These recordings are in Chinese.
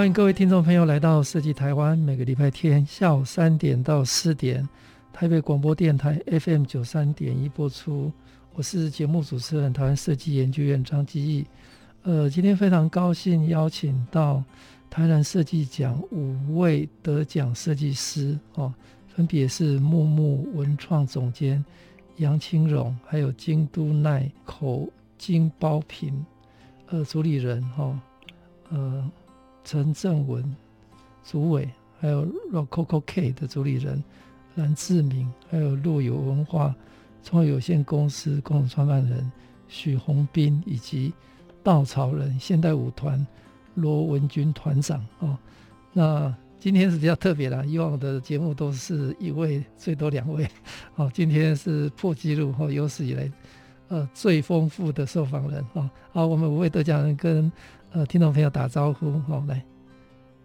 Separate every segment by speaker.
Speaker 1: 欢迎各位听众朋友来到设计台湾，每个礼拜天下午三点到四点，台北广播电台 FM 九三点一播出。我是节目主持人，台湾设计研究院张基义。呃，今天非常高兴邀请到台南设计奖五位得奖设计师哦，分别是木木文创总监杨清荣，还有京都奈口金包品呃主理人哈、哦，呃。陈正文主委，还有 Rococo K 的主理人蓝志明，还有若有文化创意有限公司共同创办人许宏斌，以及稻草人现代舞团罗文军团长哦。那今天是比较特别的，以往的节目都是一位最多两位，哦，今天是破纪录哦，有史以来呃最丰富的受访人哦。好，我们五位得奖人跟。呃，听众朋友打招呼，好，来，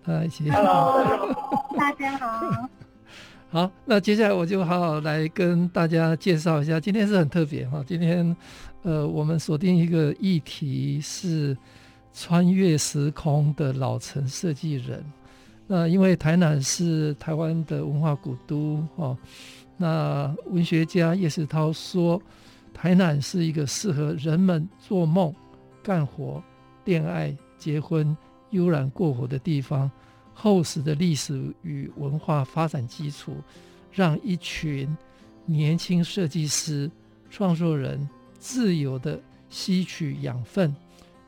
Speaker 1: 大家一起。
Speaker 2: Hello，大家好。
Speaker 1: 好，那接下来我就好好来跟大家介绍一下。今天是很特别哈，今天呃，我们锁定一个议题是穿越时空的老城设计人。那因为台南是台湾的文化古都哦，那文学家叶石涛说，台南是一个适合人们做梦、干活。恋爱、结婚、悠然过活的地方，厚实的历史与文化发展基础，让一群年轻设计师、创作人自由地吸取养分，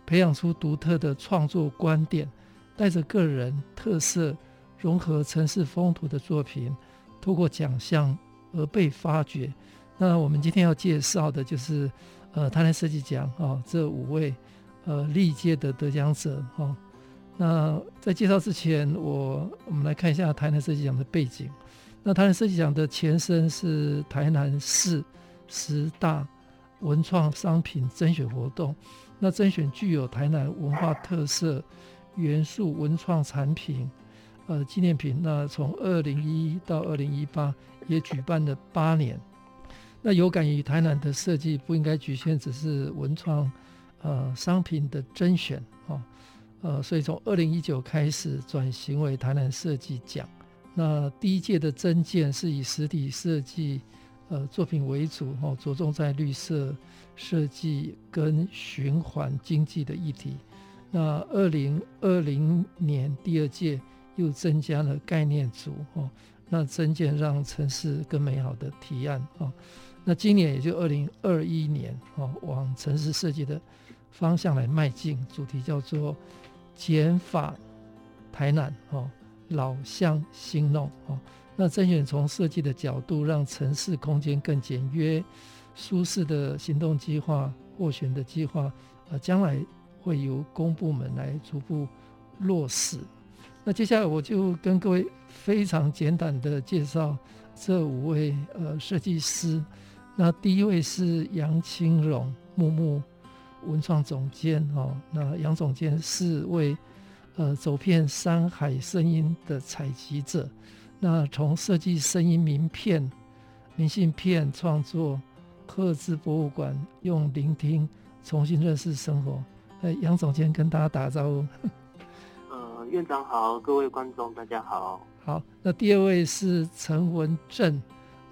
Speaker 1: 培养出独特的创作观点，带着个人特色，融合城市风土的作品，透过奖项而被发掘。那我们今天要介绍的就是，呃，台南设计奖啊、哦，这五位。呃，历届的得奖者哈、那在介绍之前，我我们来看一下台南设计奖的背景。那台南设计奖的前身是台南市十大文创商品甄选活动，那甄选具有台南文化特色元素文创产品呃纪念品。那从二零一一到二零一八也举办了八年。那有感于台南的设计不应该局限只是文创。呃，商品的甄选哦，呃，所以从二零一九开始转型为台南设计奖。那第一届的征件是以实体设计呃作品为主哦，着重在绿色设计跟循环经济的议题。那二零二零年第二届又增加了概念组哦，那征件让城市更美好的提案哦。那今年也就二零二一年哦，往城市设计的。方向来迈进，主题叫做“减法台南”哦，老巷新弄哦。那甄选从设计的角度，让城市空间更简约、舒适的行动计划、获选的计划，呃，将来会由公部门来逐步落实。那接下来我就跟各位非常简短的介绍这五位呃设计师。那第一位是杨清荣木木。文创总监哦，那杨总监是位呃走遍山海声音的采集者。那从设计声音名片、明信片创作，赫兹博物馆，用聆听重新认识生活。呃，杨总监跟大家打个招呼。
Speaker 3: 呃，院长好，各位观众大家好。
Speaker 1: 好，那第二位是陈文正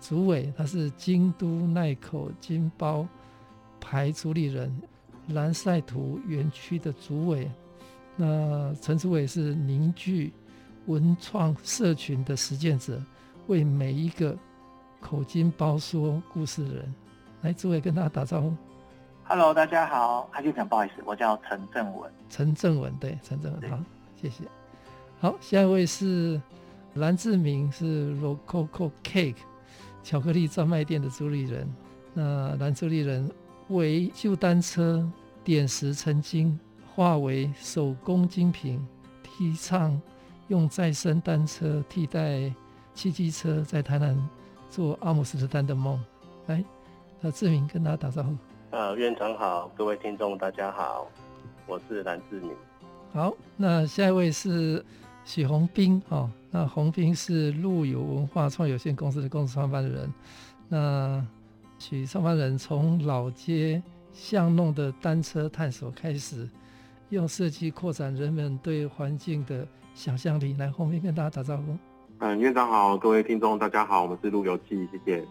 Speaker 1: 主委，他是京都奈口金包牌主理人。蓝晒图园区的主委，那陈主委是凝聚文创社群的实践者，为每一个口金包说故事的人。来，主委跟大家打招呼。
Speaker 3: Hello，大家好，还是讲不好意思，我叫陈正文。
Speaker 1: 陈正文，对，陈正文，好，谢谢。好，下一位是蓝志明，是 Rococo Cake 巧克力专卖店的主理人。那蓝主理人。为旧单车点石成金化为手工精品，提倡用再生单车替代汽机车，在台南做阿姆斯特丹的梦。来，那志明跟大家打招呼。
Speaker 4: 呃，院长好，各位听众大家好，我是蓝志明。
Speaker 1: 好，那下一位是许宏斌哦。那宏斌是陆游文化创有限公司的公司创办人。那许创办人从老街巷弄的单车探索开始，用设计扩展人们对环境的想象力。来，后面跟大家打招呼。
Speaker 5: 嗯，院长好，各位听众大家好，我们是路由器，谢谢。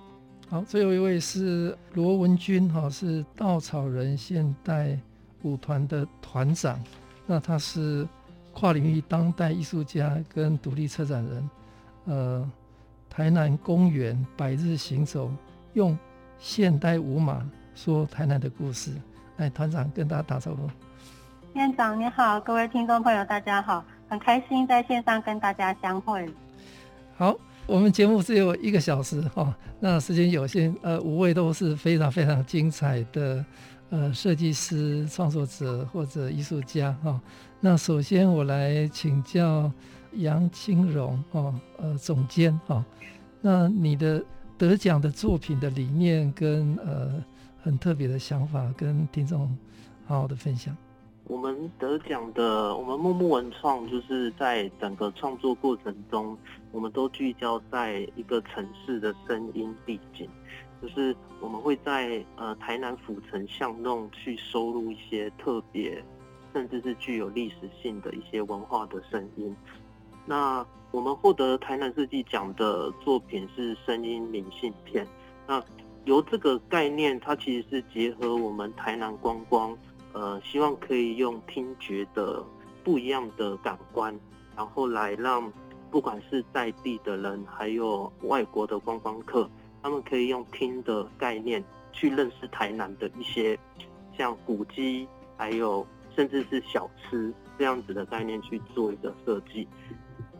Speaker 1: 好，最后一位是罗文君哈，是稻草人现代舞团的团长。那他是跨领域当代艺术家跟独立策展人。呃，台南公园百日行走，用现代舞马说台南的故事。来，团长跟大家打招呼。
Speaker 2: 院长你好，各位听众朋友大家好，很开心在线上跟大家相会。
Speaker 1: 好。我们节目只有一个小时哈，那时间有限，呃，五位都是非常非常精彩的呃设计师、创作者或者艺术家哈。那首先我来请教杨清荣哦，呃，总监哈。那你的得奖的作品的理念跟呃很特别的想法，跟听众好好的分享。
Speaker 6: 我们得奖的，我们木木文创就是在整个创作过程中，我们都聚焦在一个城市的声音背景，就是我们会在呃台南府城巷弄去收录一些特别，甚至是具有历史性的一些文化的声音。那我们获得台南设计奖的作品是声音明信片。那由这个概念，它其实是结合我们台南观光。呃，希望可以用听觉的不一样的感官，然后来让不管是在地的人，还有外国的观光客，他们可以用听的概念去认识台南的一些像古迹，还有甚至是小吃这样子的概念去做一个设计。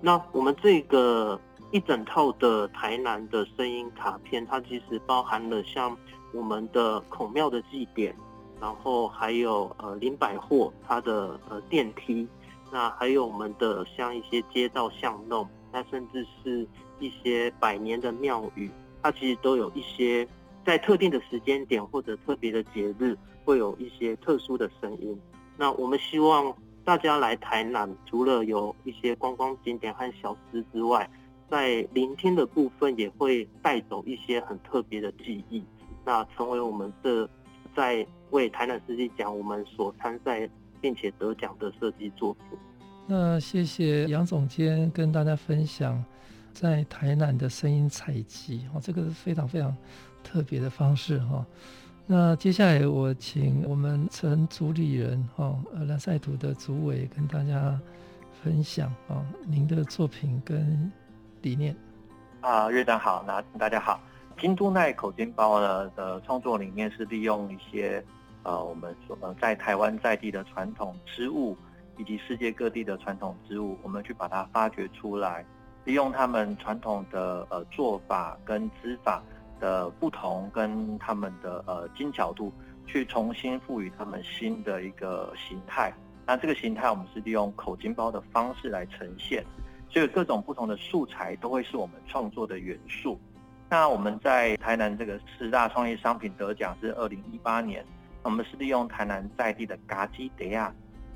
Speaker 6: 那我们这个一整套的台南的声音卡片，它其实包含了像我们的孔庙的祭典。然后还有呃林百货它的呃电梯，那还有我们的像一些街道巷弄，那甚至是一些百年的庙宇，它其实都有一些在特定的时间点或者特别的节日，会有一些特殊的声音。那我们希望大家来台南，除了有一些观光景点和小吃之外，在聆听的部分也会带走一些很特别的记忆，那成为我们这在。为台南设计奖，我们所参赛并且得奖的设计作品。
Speaker 1: 那谢谢杨总监跟大家分享在台南的声音采集哦，这个是非常非常特别的方式哈。那接下来我请我们陈主理人哈，呃蓝赛图的主委跟大家分享啊，您的作品跟理念。
Speaker 3: 啊，院长好，那大家好。京都奈口金包呢的创作理念是利用一些。呃，我们说呃，在台湾在地的传统织物，以及世界各地的传统织物，我们去把它发掘出来，利用他们传统的呃做法跟织法的不同，跟他们的呃精巧度，去重新赋予他们新的一个形态。那这个形态，我们是利用口金包的方式来呈现，所以各种不同的素材都会是我们创作的元素。那我们在台南这个十大创意商品得奖是二零一八年。我们是利用台南在地的嘎鸡德亚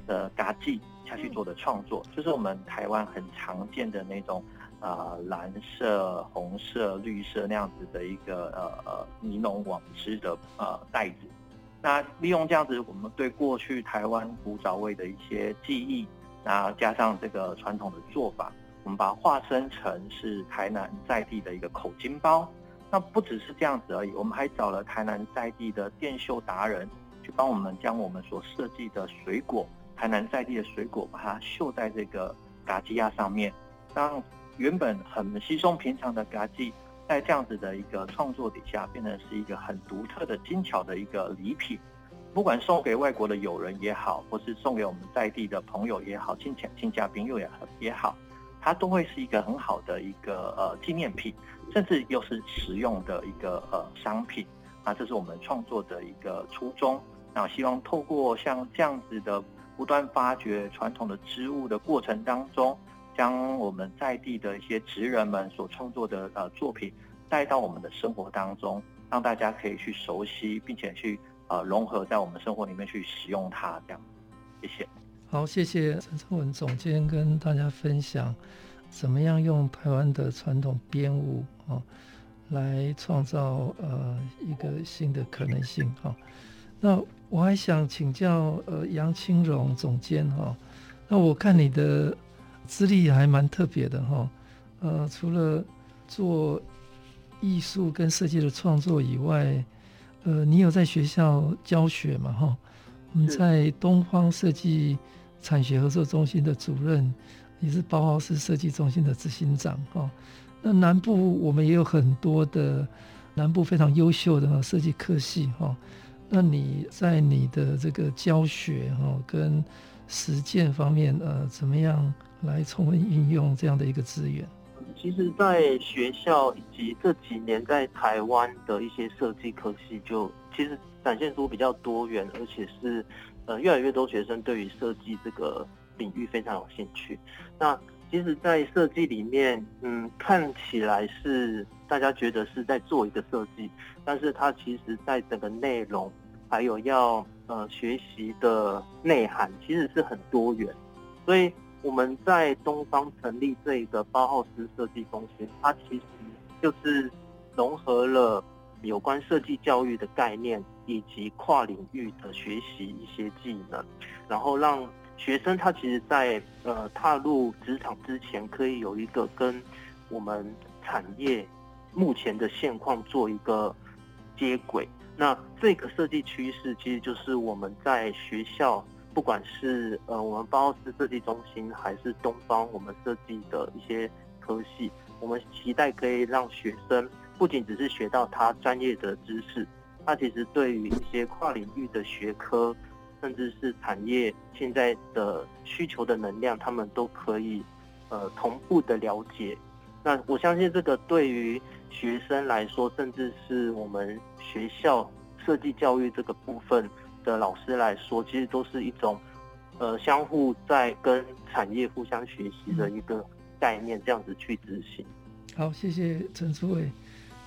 Speaker 3: 的嘎鸡下去做的创作，就是我们台湾很常见的那种，呃，蓝色、红色、绿色那样子的一个呃呃尼龙网织的呃袋子。那利用这样子，我们对过去台湾古早味的一些记忆，那加上这个传统的做法，我们把它化身成是台南在地的一个口金包。那不只是这样子而已，我们还找了台南在地的电绣达人，去帮我们将我们所设计的水果，台南在地的水果，把它绣在这个嘎吉亚上面，让原本很稀松平常的嘎吉，在这样子的一个创作底下，变成是一个很独特的、精巧的一个礼品。不管送给外国的友人也好，或是送给我们在地的朋友也好，亲戚亲家朋友也也好。它都会是一个很好的一个呃纪念品，甚至又是实用的一个呃商品。那这是我们创作的一个初衷。那希望透过像这样子的不断发掘传统的织物的过程当中，将我们在地的一些职人们所创作的呃作品带到我们的生活当中，让大家可以去熟悉，并且去呃融合在我们生活里面去使用它。这样，谢谢。
Speaker 1: 好，谢谢陈政文总监跟大家分享，怎么样用台湾的传统编舞啊，来创造呃一个新的可能性哈。那我还想请教呃杨清荣总监哈，那我看你的资历还蛮特别的哈，呃除了做艺术跟设计的创作以外，呃你有在学校教学嘛哈？我们在东方设计产学合作中心的主任，也是包豪斯设计中心的执行长哈。那南部我们也有很多的南部非常优秀的设计科系哈。那你在你的这个教学哈跟实践方面呃，怎么样来充分运用这样的一个资源？
Speaker 6: 其实，在学校以及这几年在台湾的一些设计科系，就其实展现出比较多元，而且是呃越来越多学生对于设计这个领域非常有兴趣。那其实，在设计里面，嗯，看起来是。大家觉得是在做一个设计，但是它其实在整个内容还有要呃学习的内涵，其实是很多元。所以我们在东方成立这个包浩斯设计中心，它其实就是融合了有关设计教育的概念，以及跨领域的学习一些技能，然后让学生他其实在呃踏入职场之前，可以有一个跟我们产业。目前的现况做一个接轨，那这个设计趋势其实就是我们在学校，不管是呃我们包豪斯设计中心，还是东方我们设计的一些科系，我们期待可以让学生不仅只是学到他专业的知识，他其实对于一些跨领域的学科，甚至是产业现在的需求的能量，他们都可以呃同步的了解。那我相信这个对于学生来说，甚至是我们学校设计教育这个部分的老师来说，其实都是一种，呃，相互在跟产业互相学习的一个概念，这样子去执行。
Speaker 1: 好，谢谢陈主委。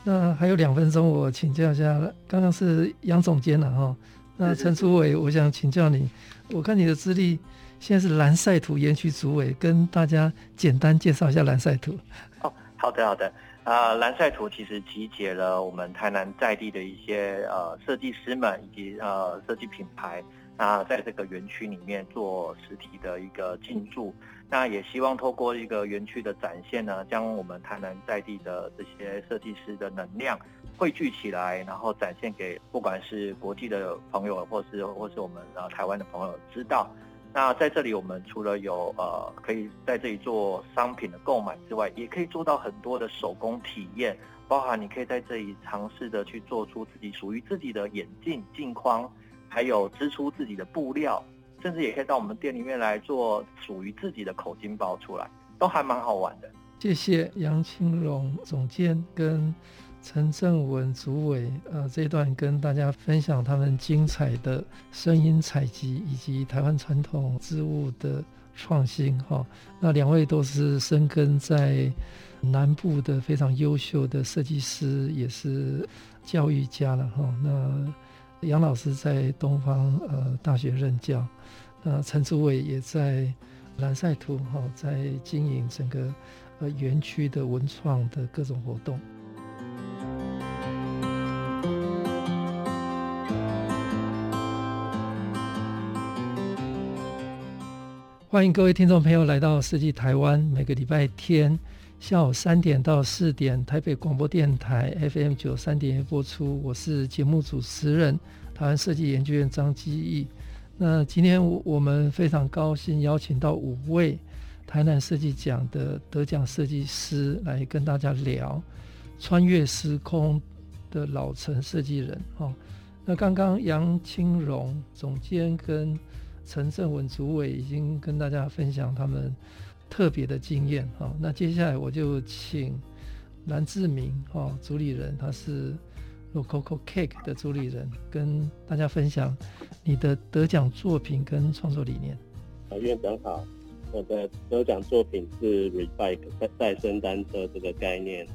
Speaker 1: 那还有两分钟，我请教一下，刚刚是杨总监了哈。那陈主委，我想请教你，我看你的资历，现在是蓝赛图园区主委，跟大家简单介绍一下蓝赛图。
Speaker 3: 哦，好的，好的。啊，蓝晒图其实集结了我们台南在地的一些呃设计师们以及呃设计品牌，那在这个园区里面做实体的一个进驻，那也希望透过一个园区的展现呢，将我们台南在地的这些设计师的能量汇聚起来，然后展现给不管是国际的朋友，或是或是我们呃台湾的朋友知道。那在这里，我们除了有呃可以在这里做商品的购买之外，也可以做到很多的手工体验，包含你可以在这里尝试的去做出自己属于自己的眼镜镜框，还有织出自己的布料，甚至也可以到我们店里面来做属于自己的口金包出来，都还蛮好玩的。
Speaker 1: 谢谢杨清荣总监跟。陈正文主委，呃，这一段跟大家分享他们精彩的声音采集以及台湾传统织物的创新，哈。那两位都是深耕在南部的非常优秀的设计师，也是教育家了，哈。那杨老师在东方呃大学任教，那陈主委也在蓝晒图，哈，在经营整个呃园区的文创的各种活动。欢迎各位听众朋友来到设计台湾，每个礼拜天下午三点到四点，台北广播电台 FM 九三点播出。我是节目主持人，台湾设计研究院张基义。那今天我们非常高兴邀请到五位台南设计奖的得奖设计师来跟大家聊穿越时空的老城设计人。哈，那刚刚杨清荣总监跟陈政文主委已经跟大家分享他们特别的经验哈，那接下来我就请蓝志明哈主理人，他是 Rococo Cake 的主理人，跟大家分享你的得奖作品跟创作理念。
Speaker 4: 啊，院长好，我的得奖作品是 Rebike 再再生单车这个概念。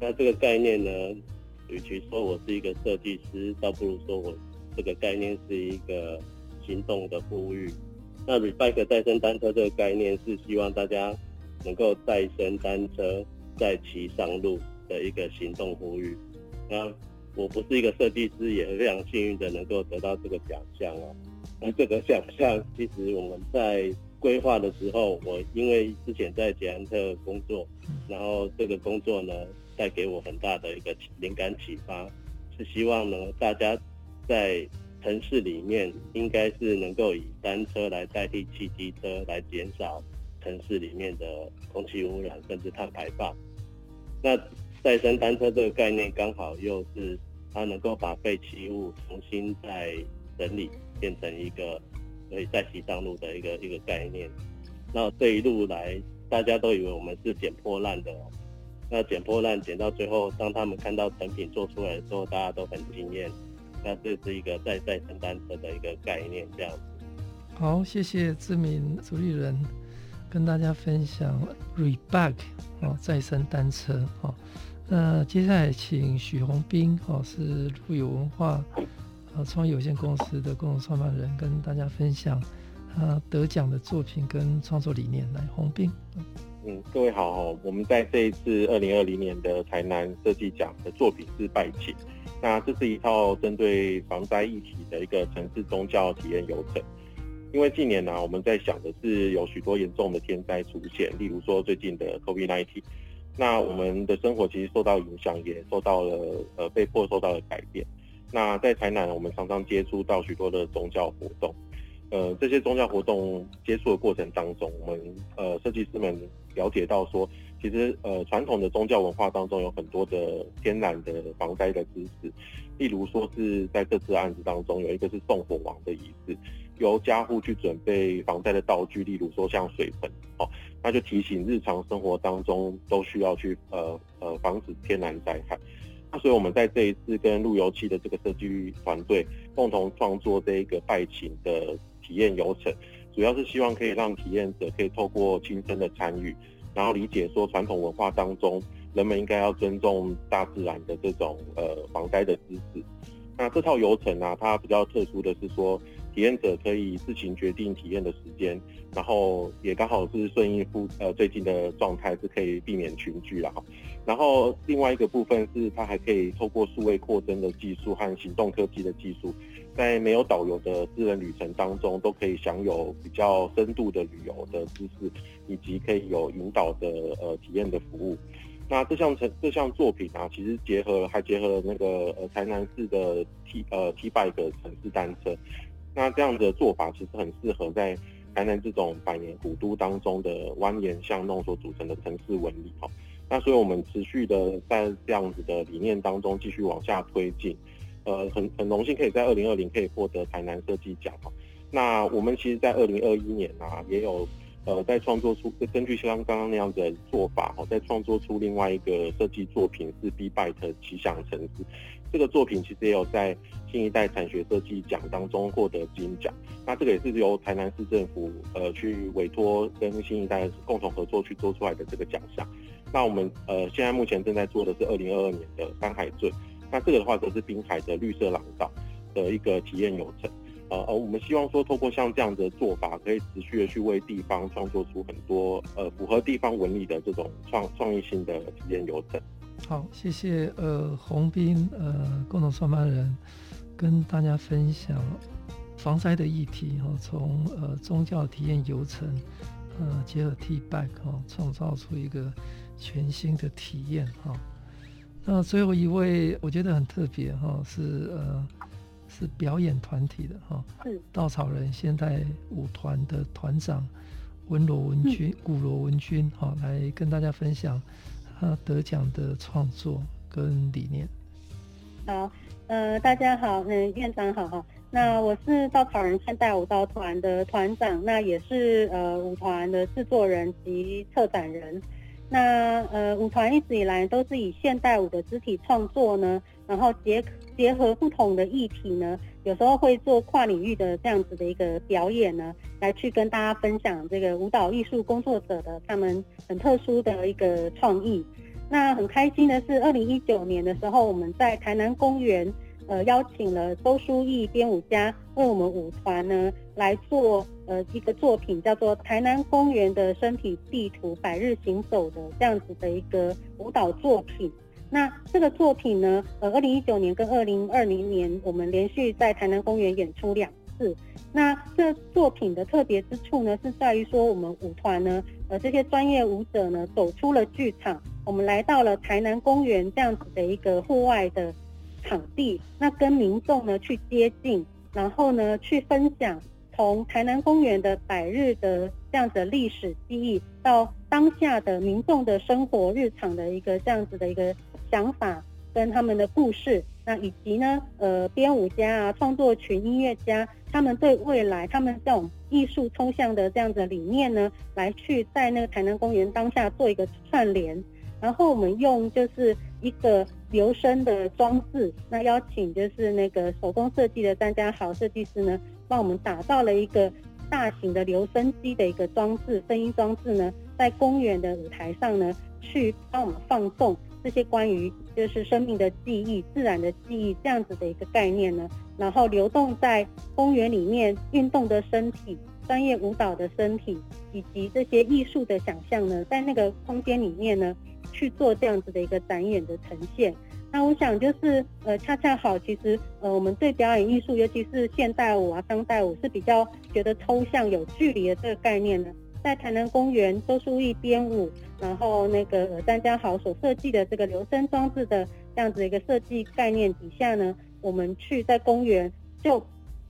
Speaker 4: 那这个概念呢，与其说我是一个设计师，倒不如说我这个概念是一个行动的呼吁。那 Rebike 再生单车这个概念是希望大家能够再生单车再骑上路的一个行动呼吁。那我不是一个设计师，也非常幸运的能够得到这个奖项哦。那这个奖项其实我们在规划的时候，我因为之前在捷安特工作，然后这个工作呢带给我很大的一个灵感启发，是希望呢大家在城市里面应该是能够以单车来代替汽机车，来减少城市里面的空气污染甚至碳排放。那再生单车这个概念刚好又是它能够把废弃物重新再整理，变成一个可以再骑上路的一个一个概念。那这一路来，大家都以为我们是捡破烂的，那捡破烂捡到最后，当他们看到成品做出来的时候，大家都很惊艳。那这是一个再再生单车的一个概念，这样子。
Speaker 1: 好，谢谢志铭主理人跟大家分享 Rebike 哦，再生单车哦。那接下来请许宏斌哦，是路游文化呃创意有限公司的共同创办人，跟大家分享他得奖的作品跟创作理念。来，宏斌。
Speaker 5: 嗯，各位好，我们在这一次二零二零年的台南设计奖的作品是拜请。那这是一套针对防灾议题的一个城市宗教体验游程。因为近年呢、啊，我们在想的是有许多严重的天灾出现，例如说最近的 COVID-19。那我们的生活其实受到影响，也受到了呃被迫受到了改变。那在台南，我们常常接触到许多的宗教活动，呃，这些宗教活动接触的过程当中，我们呃设计师们了解到说，其实呃传统的宗教文化当中有很多的天然的防灾的知识，例如说是在这次案子当中有一个是送火王的仪式。由家户去准备防灾的道具，例如说像水盆，哦，那就提醒日常生活当中都需要去呃呃防止天然灾害。那所以我们在这一次跟路由器的这个设计团队共同创作这一个拜请的体验游程，主要是希望可以让体验者可以透过亲身的参与，然后理解说传统文化当中人们应该要尊重大自然的这种呃防灾的知识。那这套游程啊，它比较特殊的是说。体验者可以自行决定体验的时间，然后也刚好是顺应付呃最近的状态，是可以避免群聚了哈。然后另外一个部分是，它还可以透过数位扩增的技术和行动科技的技术，在没有导游的私人旅程当中，都可以享有比较深度的旅游的知识，以及可以有引导的呃体验的服务。那这项成这项作品啊，其实结合了还结合了那个呃台南市的 T 呃 T Bike 城市单车。那这样的做法其实很适合在台南这种百年古都当中的蜿蜒巷弄所组成的城市纹理哈。那所以我们持续的在这样子的理念当中继续往下推进，呃，很很荣幸可以在二零二零可以获得台南设计奖哈。那我们其实，在二零二一年啊，也有呃在创作出根据像刚刚那样的做法哈，在创作出另外一个设计作品是 Be Bike 奇想城市。这个作品其实也有在新一代产学设计奖当中获得金奖，那这个也是由台南市政府呃去委托跟新一代共同合作去做出来的这个奖项。那我们呃现在目前正在做的是二零二二年的山海圳，那这个的话则是滨海的绿色廊道的一个体验游程。呃而我们希望说透过像这样的做法，可以持续的去为地方创作出很多呃符合地方纹理的这种创创意性的体验游程。
Speaker 1: 好，谢谢呃洪斌呃共同创办人跟大家分享防灾的议题哈，从呃宗教体验游程呃结合 T Bike 哈，创造出一个全新的体验哈。那最后一位我觉得很特别哈，是呃是表演团体的哈，稻草人现代舞团的团长文罗文君，古罗文君哈，来跟大家分享。他得奖的创作跟理念。
Speaker 2: 好，呃，大家好，嗯，院长好哈。那我是稻草人现代舞蹈团的团长，那也是呃舞团的制作人及策展人。那呃舞团一直以来都是以现代舞的肢体创作呢，然后结结合不同的议题呢，有时候会做跨领域的这样子的一个表演呢，来去跟大家分享这个舞蹈艺术工作者的他们很特殊的一个创意。那很开心的是，二零一九年的时候，我们在台南公园，呃，邀请了周书义编舞家为我们舞团呢来做呃一个作品，叫做《台南公园的身体地图：百日行走》的这样子的一个舞蹈作品。那这个作品呢，呃，二零一九年跟二零二零年，我们连续在台南公园演出两次。那这作品的特别之处呢，是在于说我们舞团呢，呃，这些专业舞者呢，走出了剧场。我们来到了台南公园这样子的一个户外的场地，那跟民众呢去接近，然后呢去分享从台南公园的百日的这样子的历史记忆，到当下的民众的生活日常的一个这样子的一个想法跟他们的故事，那以及呢呃编舞家啊创作群音乐家，他们对未来他们这种艺术抽象的这样子的理念呢，来去在那个台南公园当下做一个串联。然后我们用就是一个留声的装置，那邀请就是那个手工设计的张家豪设计师呢，帮我们打造了一个大型的留声机的一个装置，声音装置呢，在公园的舞台上呢，去帮我们放送这些关于就是生命的记忆、自然的记忆这样子的一个概念呢，然后流动在公园里面运动的身体、专业舞蹈的身体以及这些艺术的想象呢，在那个空间里面呢。去做这样子的一个展演的呈现，那我想就是呃，恰恰好，其实呃，我们对表演艺术，尤其是现代舞啊、当代舞，是比较觉得抽象、有距离的这个概念呢。在台南公园周书毅编舞，然后那个呃，詹家豪所设计的这个留声装置的这样子的一个设计概念底下呢，我们去在公园就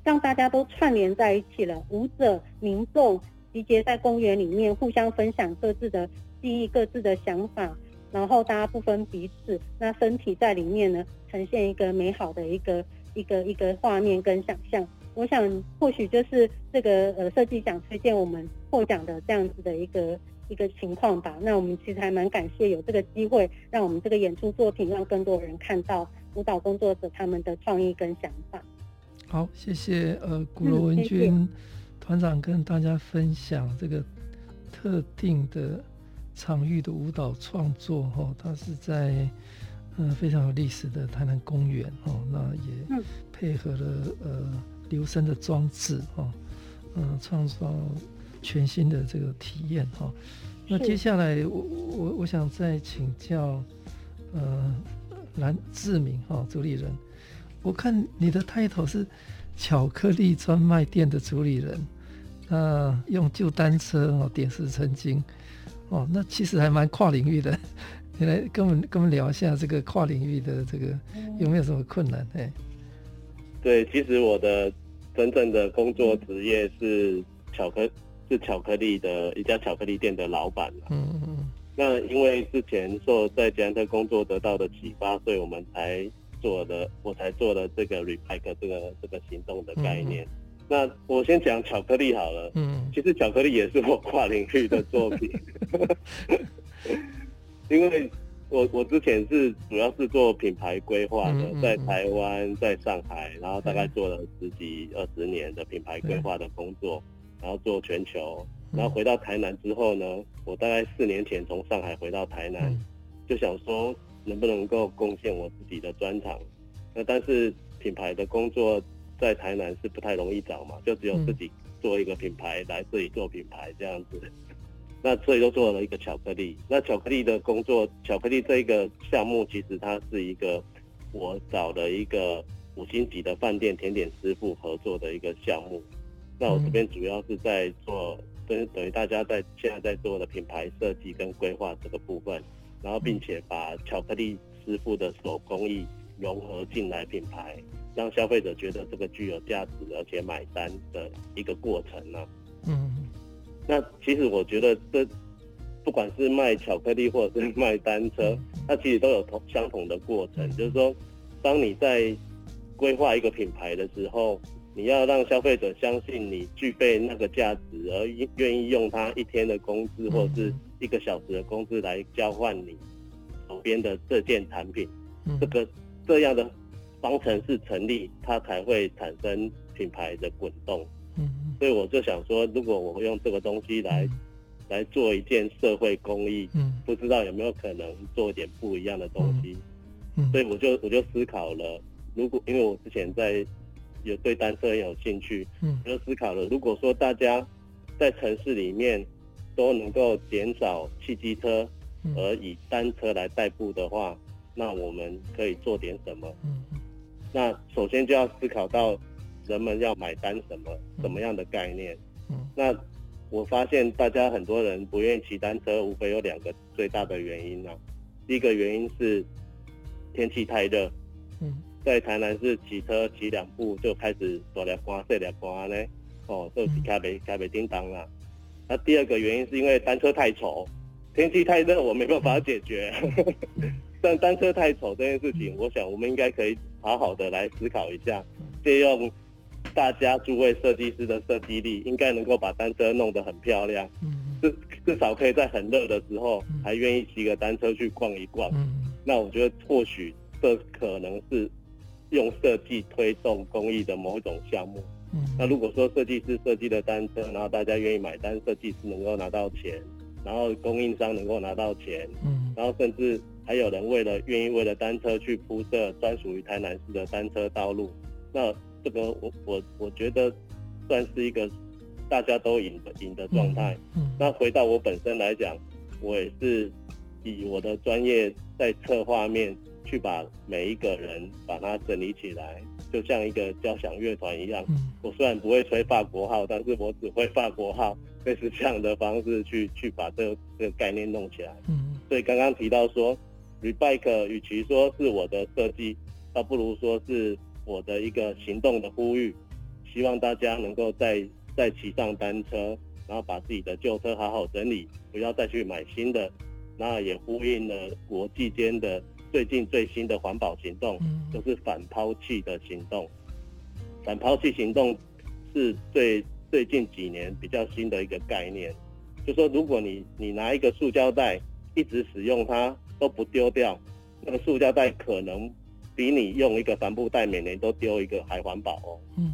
Speaker 2: 让大家都串联在一起了，舞者、民众集结在公园里面，互相分享各自的记忆、各自的想法。然后大家不分彼此，那身体在里面呢，呈现一个美好的一个一个一个画面跟想象。我想或许就是这个呃设计奖推荐我们获奖的这样子的一个一个情况吧。那我们其实还蛮感谢有这个机会，让我们这个演出作品让更多人看到舞蹈工作者他们的创意跟想法。
Speaker 1: 好，谢谢呃古罗文君、团长跟大家分享这个特定的。场域的舞蹈创作，哈，它是在嗯非常有历史的台南公园，哦，那也配合了呃留声的装置，哈，嗯，创造全新的这个体验，哈。那接下来我我我想再请教呃蓝志明哈主理人，我看你的 title 是巧克力专卖店的主理人，那用旧单车哦点石成金。哦，那其实还蛮跨领域的，你来跟我们跟我们聊一下这个跨领域的这个有没有什么困难？哎，
Speaker 4: 对，其实我的真正的工作职业是巧克是巧克力的一家巧克力店的老板。嗯嗯嗯。那因为之前受在捷安特工作得到的启发，所以我们才做的，我才做了这个 Repack 这个这个行动的概念。嗯那我先讲巧克力好了。嗯，其实巧克力也是我跨领域的作品，因为我我之前是主要是做品牌规划的，在台湾、在上海，然后大概做了十几二十年的品牌规划的工作，然后做全球，然后回到台南之后呢，我大概四年前从上海回到台南，就想说能不能够贡献我自己的专长，那但是品牌的工作。在台南是不太容易找嘛，就只有自己做一个品牌，来自己做品牌这样子。那所以就做了一个巧克力。那巧克力的工作，巧克力这一个项目，其实它是一个我找了一个五星级的饭店甜点师傅合作的一个项目。那我这边主要是在做，等等于大家在现在在做的品牌设计跟规划这个部分，然后并且把巧克力师傅的手工艺融合进来品牌。让消费者觉得这个具有价值而且买单的一个过程呢、啊？嗯，那其实我觉得这不管是卖巧克力或者是卖单车，它其实都有同相同的过程，就是说，当你在规划一个品牌的时候，你要让消费者相信你具备那个价值，而愿意用他一天的工资或者是一个小时的工资来交换你手边的这件产品，这个。这样的方程式成立，它才会产生品牌的滚动。嗯，所以我就想说，如果我用这个东西来、嗯、来做一件社会公益，嗯，不知道有没有可能做一点不一样的东西。嗯，嗯，所以我就我就思考了，如果因为我之前在有对单车很有兴趣，嗯，我就思考了，如果说大家在城市里面都能够减少汽机车，而以单车来代步的话，那我们可以做点什么？嗯，那首先就要思考到。人们要买单什么什么样的概念？嗯，那我发现大家很多人不愿意骑单车，无非有两个最大的原因啊。第一个原因是天气太热，嗯，在台南市骑车骑两步就开始大凉刮细凉刮呢，哦，就是开北开北叮当了。那第二个原因是因为单车太丑，天气太热我没办法解决。但单车太丑这件事情，我想我们应该可以好好的来思考一下，借用。大家诸位设计师的设计力，应该能够把单车弄得很漂亮。嗯，至至少可以在很热的时候，还愿意骑个单车去逛一逛。嗯，那我觉得或许这可能是用设计推动公益的某一种项目。嗯，那如果说设计师设计的单车，然后大家愿意买单，设计师能够拿到钱，然后供应商能够拿到钱。嗯，然后甚至还有人为了愿意为了单车去铺设专属于台南市的单车道路，那。这个我我我觉得算是一个大家都赢的赢的状态。嗯，那回到我本身来讲，我也是以我的专业在策划面去把每一个人把它整理起来，就像一个交响乐团一样。嗯，我虽然不会吹法国号，但是我只会法国号，类似这样的方式去去把这个这个概念弄起来。嗯，所以刚刚提到说，Rebike 与其说是我的设计，倒不如说是。我的一个行动的呼吁，希望大家能够再再骑上单车，然后把自己的旧车好好整理，不要再去买新的。那也呼应了国际间的最近最新的环保行动，就是反抛弃的行动。反抛弃行动是最最近几年比较新的一个概念，就说如果你你拿一个塑胶袋一直使用它都不丢掉，那个塑胶袋可能。比你用一个帆布袋每年都丢一个还环保哦，嗯，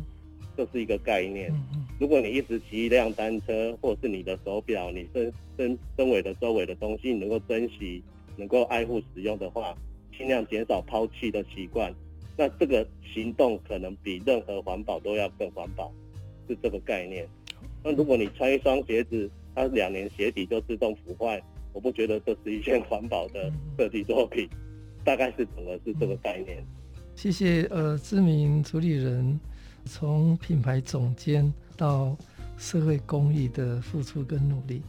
Speaker 4: 这是一个概念。嗯嗯，如果你一直骑一辆单车，或是你的手表，你身身身尾的周围的东西，你能够珍惜，能够爱护使用的话，尽量减少抛弃的习惯，那这个行动可能比任何环保都要更环保，是这个概念。那如果你穿一双鞋子，它两年鞋底就自动腐坏，我不觉得这是一件环保的设计作品。大概是整个是这个概念。
Speaker 1: 谢谢呃，知名主理人从品牌总监到社会公益的付出跟努力。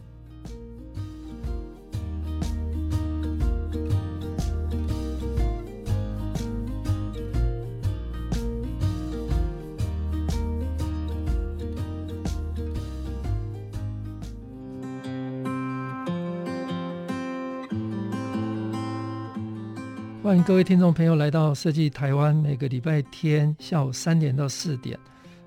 Speaker 1: 欢迎各位听众朋友来到设计台湾，每个礼拜天下午三点到四点，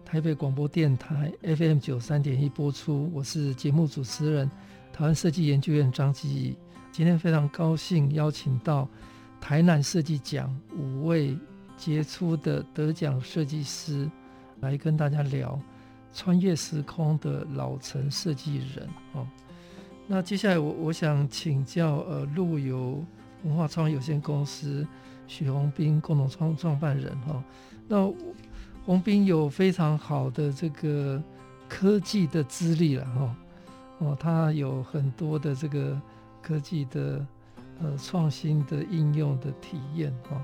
Speaker 1: 台北广播电台 FM 九三点一播出。我是节目主持人，台湾设计研究院张基义。今天非常高兴邀请到台南设计奖五位杰出的得奖设计师来跟大家聊穿越时空的老城设计人哦。那接下来我我想请教呃陆游。文化创意有限公司许宏斌共同创创办人哈，那宏斌有非常好的这个科技的资历了哈，哦，他有很多的这个科技的呃创新的应用的体验哈。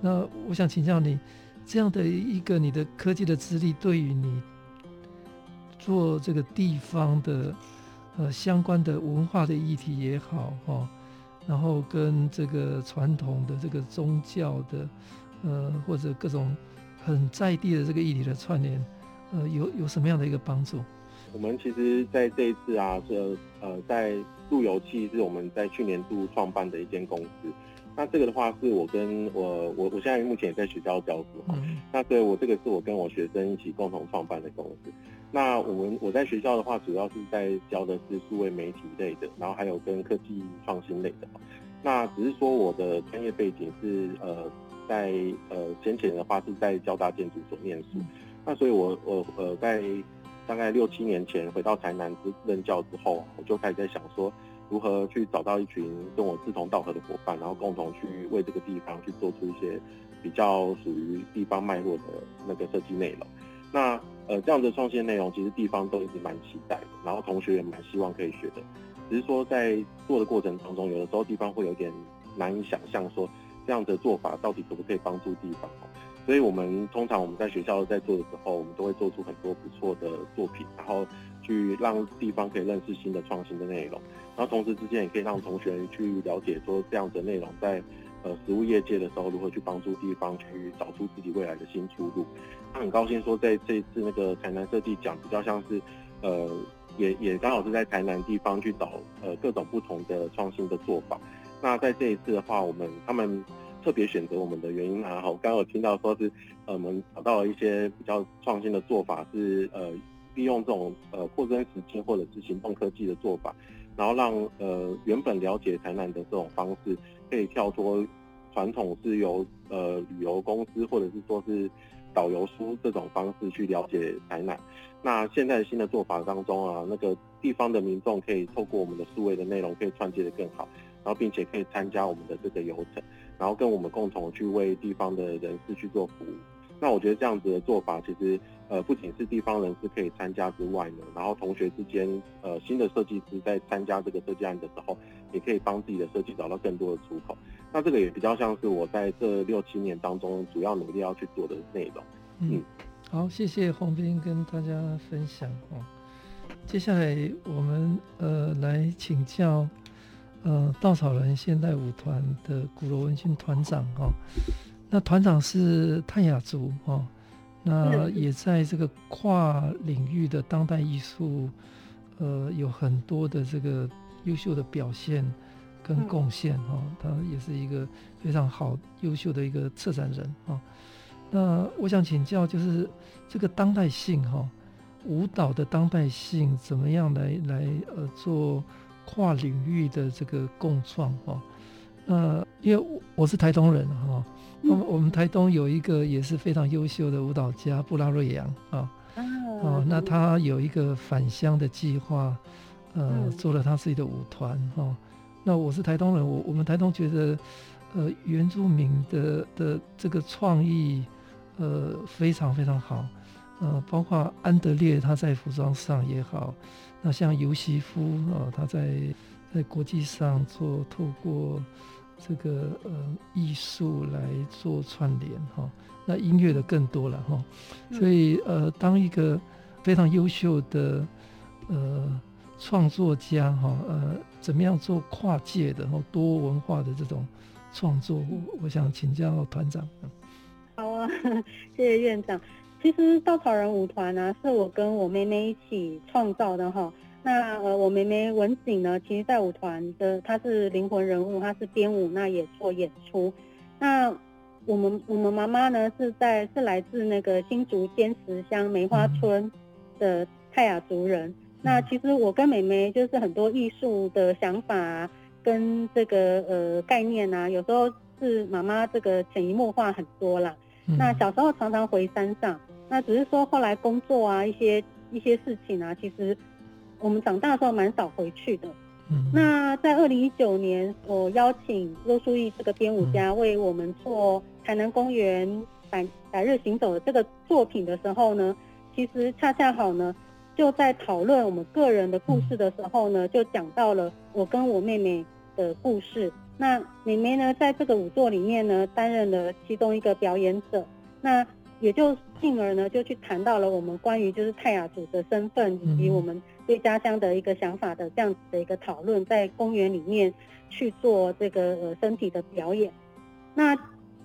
Speaker 1: 那我想请教你，这样的一个你的科技的资历，对于你做这个地方的呃相关的文化的议题也好哈。然后跟这个传统的这个宗教的，呃，或者各种很在地的这个议题的串联，呃，有有什么样的一个帮助？
Speaker 5: 我们其实在这一次啊，是呃，在路由器是我们在去年度创办的一间公司。那这个的话，是我跟我我我现在目前也在学校教书哈。嗯、那所以我这个是我跟我学生一起共同创办的公司。那我们我在学校的话，主要是在教的是数位媒体类的，然后还有跟科技创新类的。那只是说我的专业背景是呃在呃先前的话是在交大建筑所念书，那所以我我呃在大概六七年前回到台南任教之后，我就开始在想说如何去找到一群跟我志同道合的伙伴，然后共同去为这个地方去做出一些比较属于地方脉络的那个设计内容。那呃这样的创新内容，其实地方都一直蛮期待的，然后同学也蛮希望可以学的。只是说在做的过程当中，有的时候地方会有点难以想象，说这样的做法到底可不可以帮助地方。所以我们通常我们在学校在做的时候，我们都会做出很多不错的作品，然后去让地方可以认识新的创新的内容，然后同时之间也可以让同学去了解说这样的内容在呃实物业界的时候如何去帮助地方去找出自己未来的新出路。他很高兴说在这一次那个台南设计奖比较像是呃。也也刚好是在台南地方去找呃各种不同的创新的做法。那在这一次的话，我们他们特别选择我们的原因啊，我刚刚有听到说是呃我们找到了一些比较创新的做法，是呃利用这种呃扩增实境或者是行动科技的做法，然后让呃原本了解台南的这种方式，可以跳脱传统是由呃旅游公司或者是说是。导游书这种方式去了解台南，那现在新的做法当中啊，那个地方的民众可以透过我们的数位的内容，可以串接的更好，然后并且可以参加我们的这个游程，然后跟我们共同去为地方的人士去做服务。那我觉得这样子的做法，其实呃不仅是地方人士可以参加之外呢，然后同学之间呃新的设计师在参加这个设计案的时候，也可以帮自己的设计找到更多的出口。那这个也比较像是我在这六七年当中主要努力要去做的内容。嗯，
Speaker 1: 嗯，好，谢谢泓彬跟大家分享哦。接下来我们呃来请教呃稻草人现代舞团的古罗文君团长哦。那团长是泰雅族哦，那也在这个跨领域的当代艺术呃有很多的这个优秀的表现。跟贡献哦，他也是一个非常好、优秀的一个策展人哦。那我想请教，就是这个当代性哈，舞蹈的当代性怎么样来来呃做跨领域的这个共创哈？那因为我是台东人哈，那么我们台东有一个也是非常优秀的舞蹈家布拉瑞扬啊，哦，那他有一个返乡的计划，呃，做了他自己的舞团哈。那我是台东人，我我们台东觉得，呃，原住民的的这个创意，呃，非常非常好，呃，包括安德烈他在服装上也好，那像尤西夫啊、呃，他在在国际上做透过这个呃艺术来做串联哈、哦，那音乐的更多了哈、哦，所以呃，当一个非常优秀的呃。创作家哈，呃，怎么样做跨界的、多文化的这种创作？我我想请教团长。
Speaker 2: 好啊，谢谢院长。其实稻草人舞团呢，是我跟我妹妹一起创造的哈。那呃，我妹妹文景呢，其实在舞团的她是灵魂人物，她是编舞，那也做演出。那我们我们妈妈呢，是在是来自那个新竹尖石乡梅花村的泰雅族人。那其实我跟妹妹就是很多艺术的想法啊，跟这个呃概念啊，有时候是妈妈这个潜移默化很多啦。那小时候常常回山上，那只是说后来工作啊一些一些事情啊，其实我们长大的时候蛮少回去的。那在二零一九年，我邀请邹淑义这个编舞家为我们做台南公园百百日行走的这个作品的时候呢，其实恰恰好呢。就在讨论我们个人的故事的时候呢，就讲到了我跟我妹妹的故事。那妹妹呢，在这个舞作里面呢，担任了其中一个表演者。那也就进而呢，就去谈到了我们关于就是泰雅族的身份，以及我们对家乡的一个想法的这样子的一个讨论，在公园里面去做这个呃身体的表演。那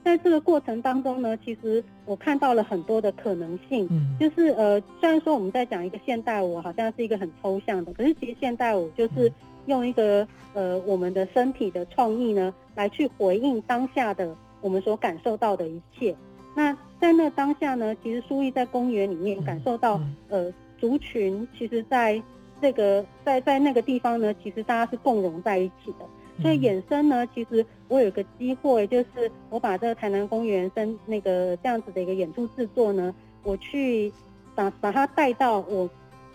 Speaker 2: 在这个过程当中呢，其实我看到了很多的可能性，嗯，就是呃，虽然说我们在讲一个现代舞，好像是一个很抽象的，可是其实现代舞就是用一个呃我们的身体的创意呢，来去回应当下的我们所感受到的一切。那在那当下呢，其实苏毅在公园里面感受到，呃，族群其实在这个在在那个地方呢，其实大家是共融在一起的。所以衍生呢，其实我有个机会，就是我把这个台南公园跟那个这样子的一个演出制作呢，我去把把它带到我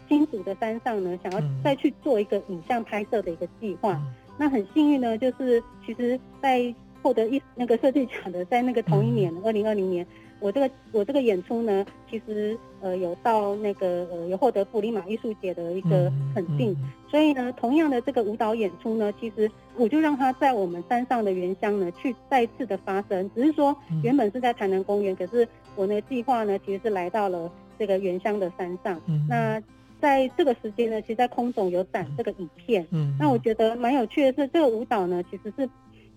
Speaker 2: 新竹的山上呢，想要再去做一个影像拍摄的一个计划。那很幸运呢，就是其实在获得一那个设计奖的，在那个同一年，二零二零年。我这个我这个演出呢，其实呃有到那个呃有获得布里马艺术节的一个肯定，嗯嗯、所以呢，同样的这个舞蹈演出呢，其实我就让它在我们山上的原乡呢去再次的发生，只是说原本是在台南公园，可是我那个计划呢其实是来到了这个原乡的山上。嗯、那在这个时间呢，其实在空总有展这个影片，嗯，那我觉得蛮有趣的是，这个舞蹈呢其实是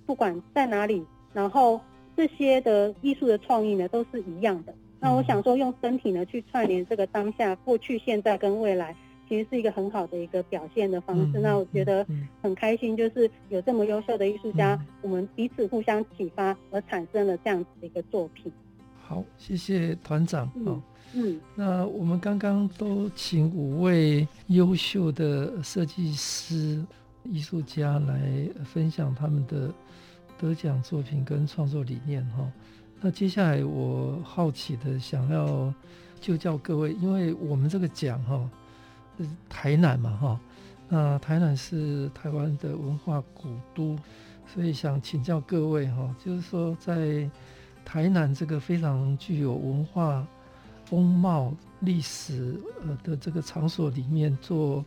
Speaker 2: 不管在哪里，然后。这些的艺术的创意呢，都是一样的。那我想说，用身体呢去串联这个当下、过去、现在跟未来，其实是一个很好的一个表现的方式。那我觉得很开心，就是有这么优秀的艺术家，我们彼此互相启发，而产生了这样子的一个作品。
Speaker 1: 好，谢谢团长。嗯，嗯，那我们刚刚都请五位优秀的设计师、艺术家来分享他们的。得奖作品跟创作理念哈，那接下来我好奇的想要就叫各位，因为我们这个奖哈，是台南嘛哈，那台南是台湾的文化古都，所以想请教各位哈，就是说在台南这个非常具有文化风貌、历史呃的这个场所里面做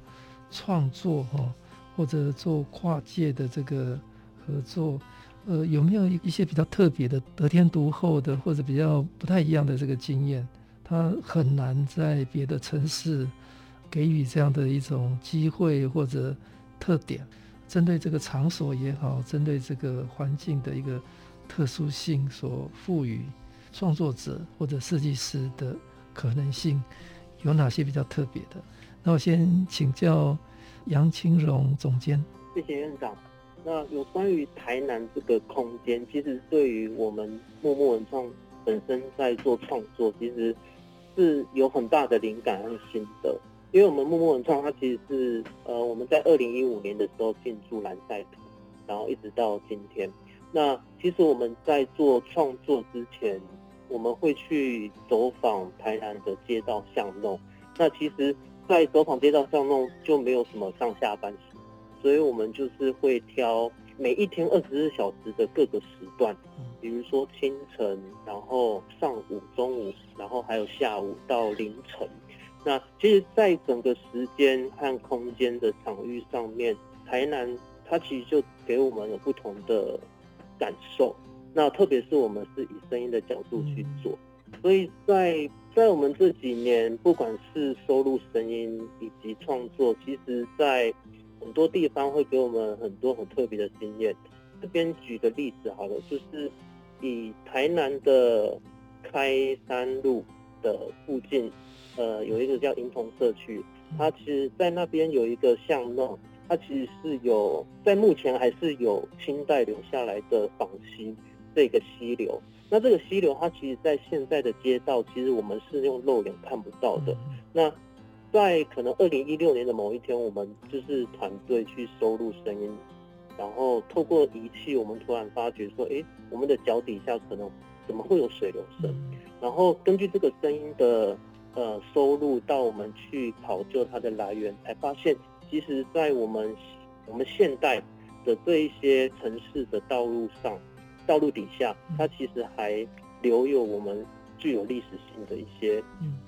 Speaker 1: 创作哈，或者做跨界的这个合作。呃，有没有一些比较特别的、得天独厚的，或者比较不太一样的这个经验？它很难在别的城市给予这样的一种机会或者特点。针对这个场所也好，针对这个环境的一个特殊性所赋予创作者或者设计师的可能性，有哪些比较特别的？那我先请教杨清荣总监。
Speaker 6: 谢谢院长。那有关于台南这个空间，其实对于我们默默文创本身在做创作，其实是有很大的灵感和心得。因为我们默默文创，它其实是呃我们在二零一五年的时候进驻蓝晒图，然后一直到今天。那其实我们在做创作之前，我们会去走访台南的街道巷弄。那其实，在走访街道巷弄就没有什么上下班时。所以，我们就是会挑每一天二十四小时的各个时段，比如说清晨，然后上午、中午，然后还有下午到凌晨。那其实，在整个时间和空间的场域上面，台南它其实就给我们有不同的感受。那特别是我们是以声音的角度去做，所以在在我们这几年，不管是收录声音以及创作，其实，在很多地方会给我们很多很特别的经验。这边举个例子好了，就是以台南的开山路的附近，呃，有一个叫银同社区，它其实在那边有一个巷弄，它其实是有在目前还是有清代留下来的仿溪这个溪流。那这个溪流，它其实在现在的街道，其实我们是用肉眼看不到的。那在可能二零一六年的某一天，我们就是团队去收录声音，然后透过仪器，我们突然发觉说，哎，我们的脚底下可能怎么会有水流声？然后根据这个声音的呃收录，到我们去考究它的来源，才发现，其实，在我们我们现代的这一些城市的道路上，道路底下，它其实还留有我们。具有历史性的一些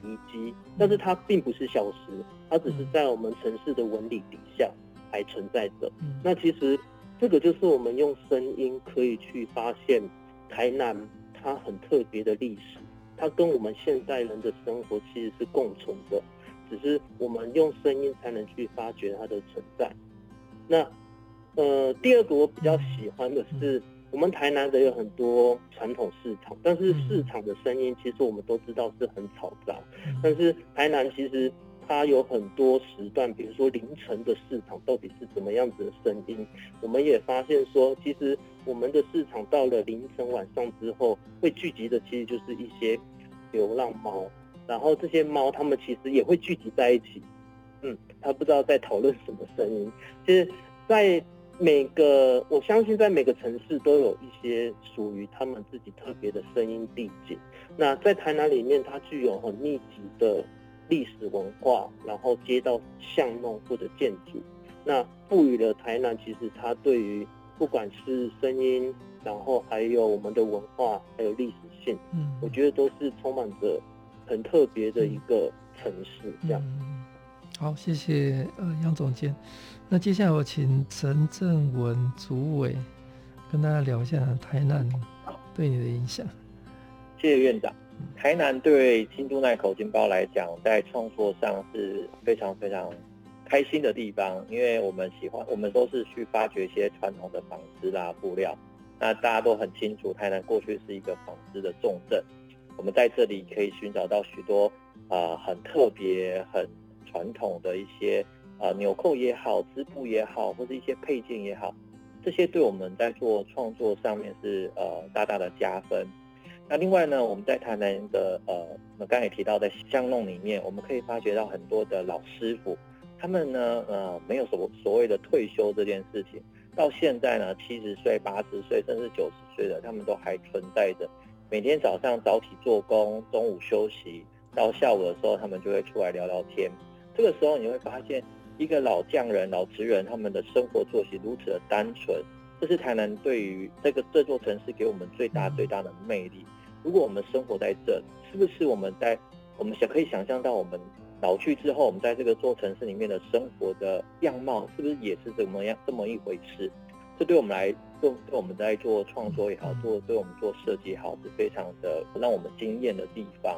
Speaker 6: 遗迹，但是它并不是消失，它只是在我们城市的纹理底下还存在着。那其实这个就是我们用声音可以去发现台南它很特别的历史，它跟我们现代人的生活其实是共存的，只是我们用声音才能去发掘它的存在。那呃，第二个我比较喜欢的是。我们台南的有很多传统市场，但是市场的声音其实我们都知道是很嘈杂。但是台南其实它有很多时段，比如说凌晨的市场到底是怎么样子的声音，我们也发现说，其实我们的市场到了凌晨晚上之后，会聚集的其实就是一些流浪猫，然后这些猫它们其实也会聚集在一起，嗯，它不知道在讨论什么声音。其实，在
Speaker 4: 每个我相信在每个城市都有一些属于他们自己特别的声音地景。那在台南里面，它具有很密集的历史文化，然后街道巷弄或者建筑，那赋予了台南其实它对于不管是声音，然后还有我们的文化，还有历史性，嗯，我觉得都是充满着很特别的一个城市。这
Speaker 1: 样，好，谢谢呃杨总监。那接下来我请陈正文主委跟大家聊一下台南对你的影响。
Speaker 3: 谢谢院长。台南对京都奈口金包来讲，在创作上是非常非常开心的地方，因为我们喜欢，我们都是去发掘一些传统的纺织啦、布料。那大家都很清楚，台南过去是一个纺织的重镇，我们在这里可以寻找到许多啊、呃、很特别、很传统的一些。呃，纽扣也好，织布也好，或者一些配件也好，这些对我们在做创作上面是呃大大的加分。那另外呢，我们在台南的呃，我刚才也提到在巷弄里面，我们可以发觉到很多的老师傅，他们呢呃没有所所谓的退休这件事情，到现在呢七十岁、八十岁甚至九十岁的，他们都还存在着。每天早上早起做工，中午休息，到下午的时候他们就会出来聊聊天。这个时候你会发现。一个老匠人、老职人，他们的生活作息如此的单纯，这是台南对于这个这座城市给我们最大最大的魅力。如果我们生活在这，是不是我们在我们想可以想象到我们老去之后，我们在这个座城市里面的生活的样貌，是不是也是怎么样这么一回事？这对我们来，对对我们在做创作也好，做对我们做设计也好，是非常的让我们惊艳的地方。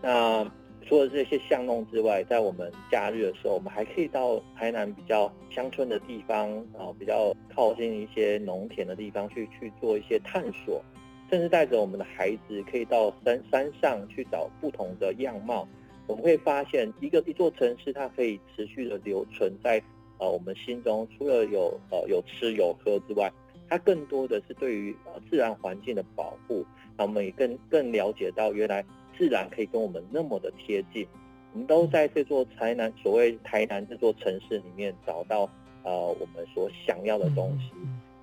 Speaker 3: 那。除了这些巷弄之外，在我们假日的时候，我们还可以到台南比较乡村的地方啊，比较靠近一些农田的地方去去做一些探索，甚至带着我们的孩子可以到山山上去找不同的样貌。我们会发现，一个一座城市，它可以持续的留存在呃我们心中，除了有呃有吃有喝之外，它更多的是对于呃自然环境的保护。那我们也更更了解到原来。自然可以跟我们那么的贴近，我们都在这座台南，所谓台南这座城市里面找到呃我们所想要的东西，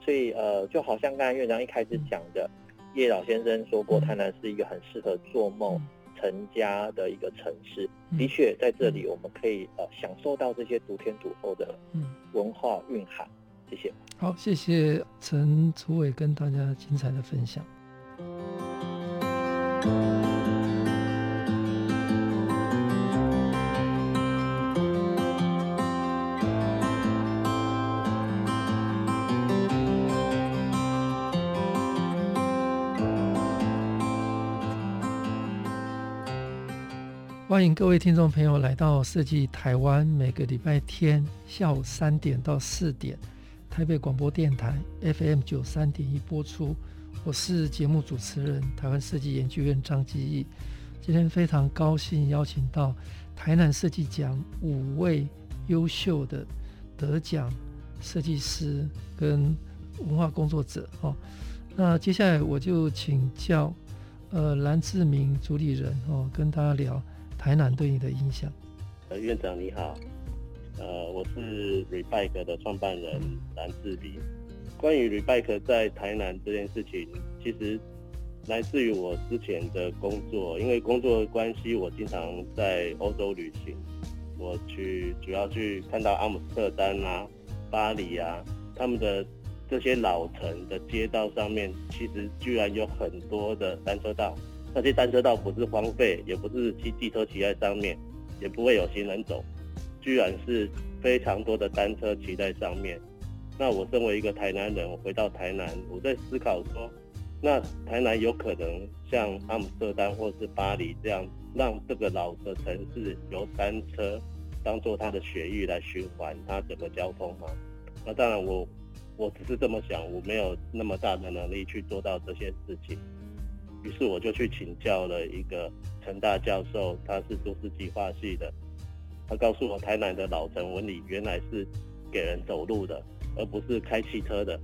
Speaker 3: 所以呃就好像刚才院长一开始讲的，叶老先生说过，台南是一个很适合做梦成家的一个城市。的确，在这里我们可以呃享受到这些独天独厚的文化蕴含。谢谢。
Speaker 1: 好，谢谢陈楚伟跟大家精彩的分享。欢迎各位听众朋友来到设计台湾，每个礼拜天下午三点到四点，台北广播电台 FM 九三点一播出。我是节目主持人台湾设计研究院张基义。今天非常高兴邀请到台南设计奖五位优秀的得奖设计师跟文化工作者。哦，那接下来我就请教呃蓝志明主理人哦，跟大家聊。台南对你的影响？
Speaker 4: 呃，院长你好，呃，我是 Rebike 的创办人蓝志明。关于 Rebike 在台南这件事情，其实来自于我之前的工作，因为工作的关系，我经常在欧洲旅行。我去主要去看到阿姆斯特丹啊、巴黎啊，他们的这些老城的街道上面，其实居然有很多的单车道。那些单车道不是荒废，也不是骑机车骑在上面，也不会有行人走，居然是非常多的单车骑在上面。那我身为一个台南人，我回到台南，我在思考说，那台南有可能像阿姆斯特丹或是巴黎这样，让这个老的城市由单车当做它的血液来循环它整个交通吗？那当然，我我只是这么想，我没有那么大的能力去做到这些事情。于是我就去请教了一个成大教授，他是都市计划系的。他告诉我，台南的老城纹理原来是给人走路的，而不是开汽车的。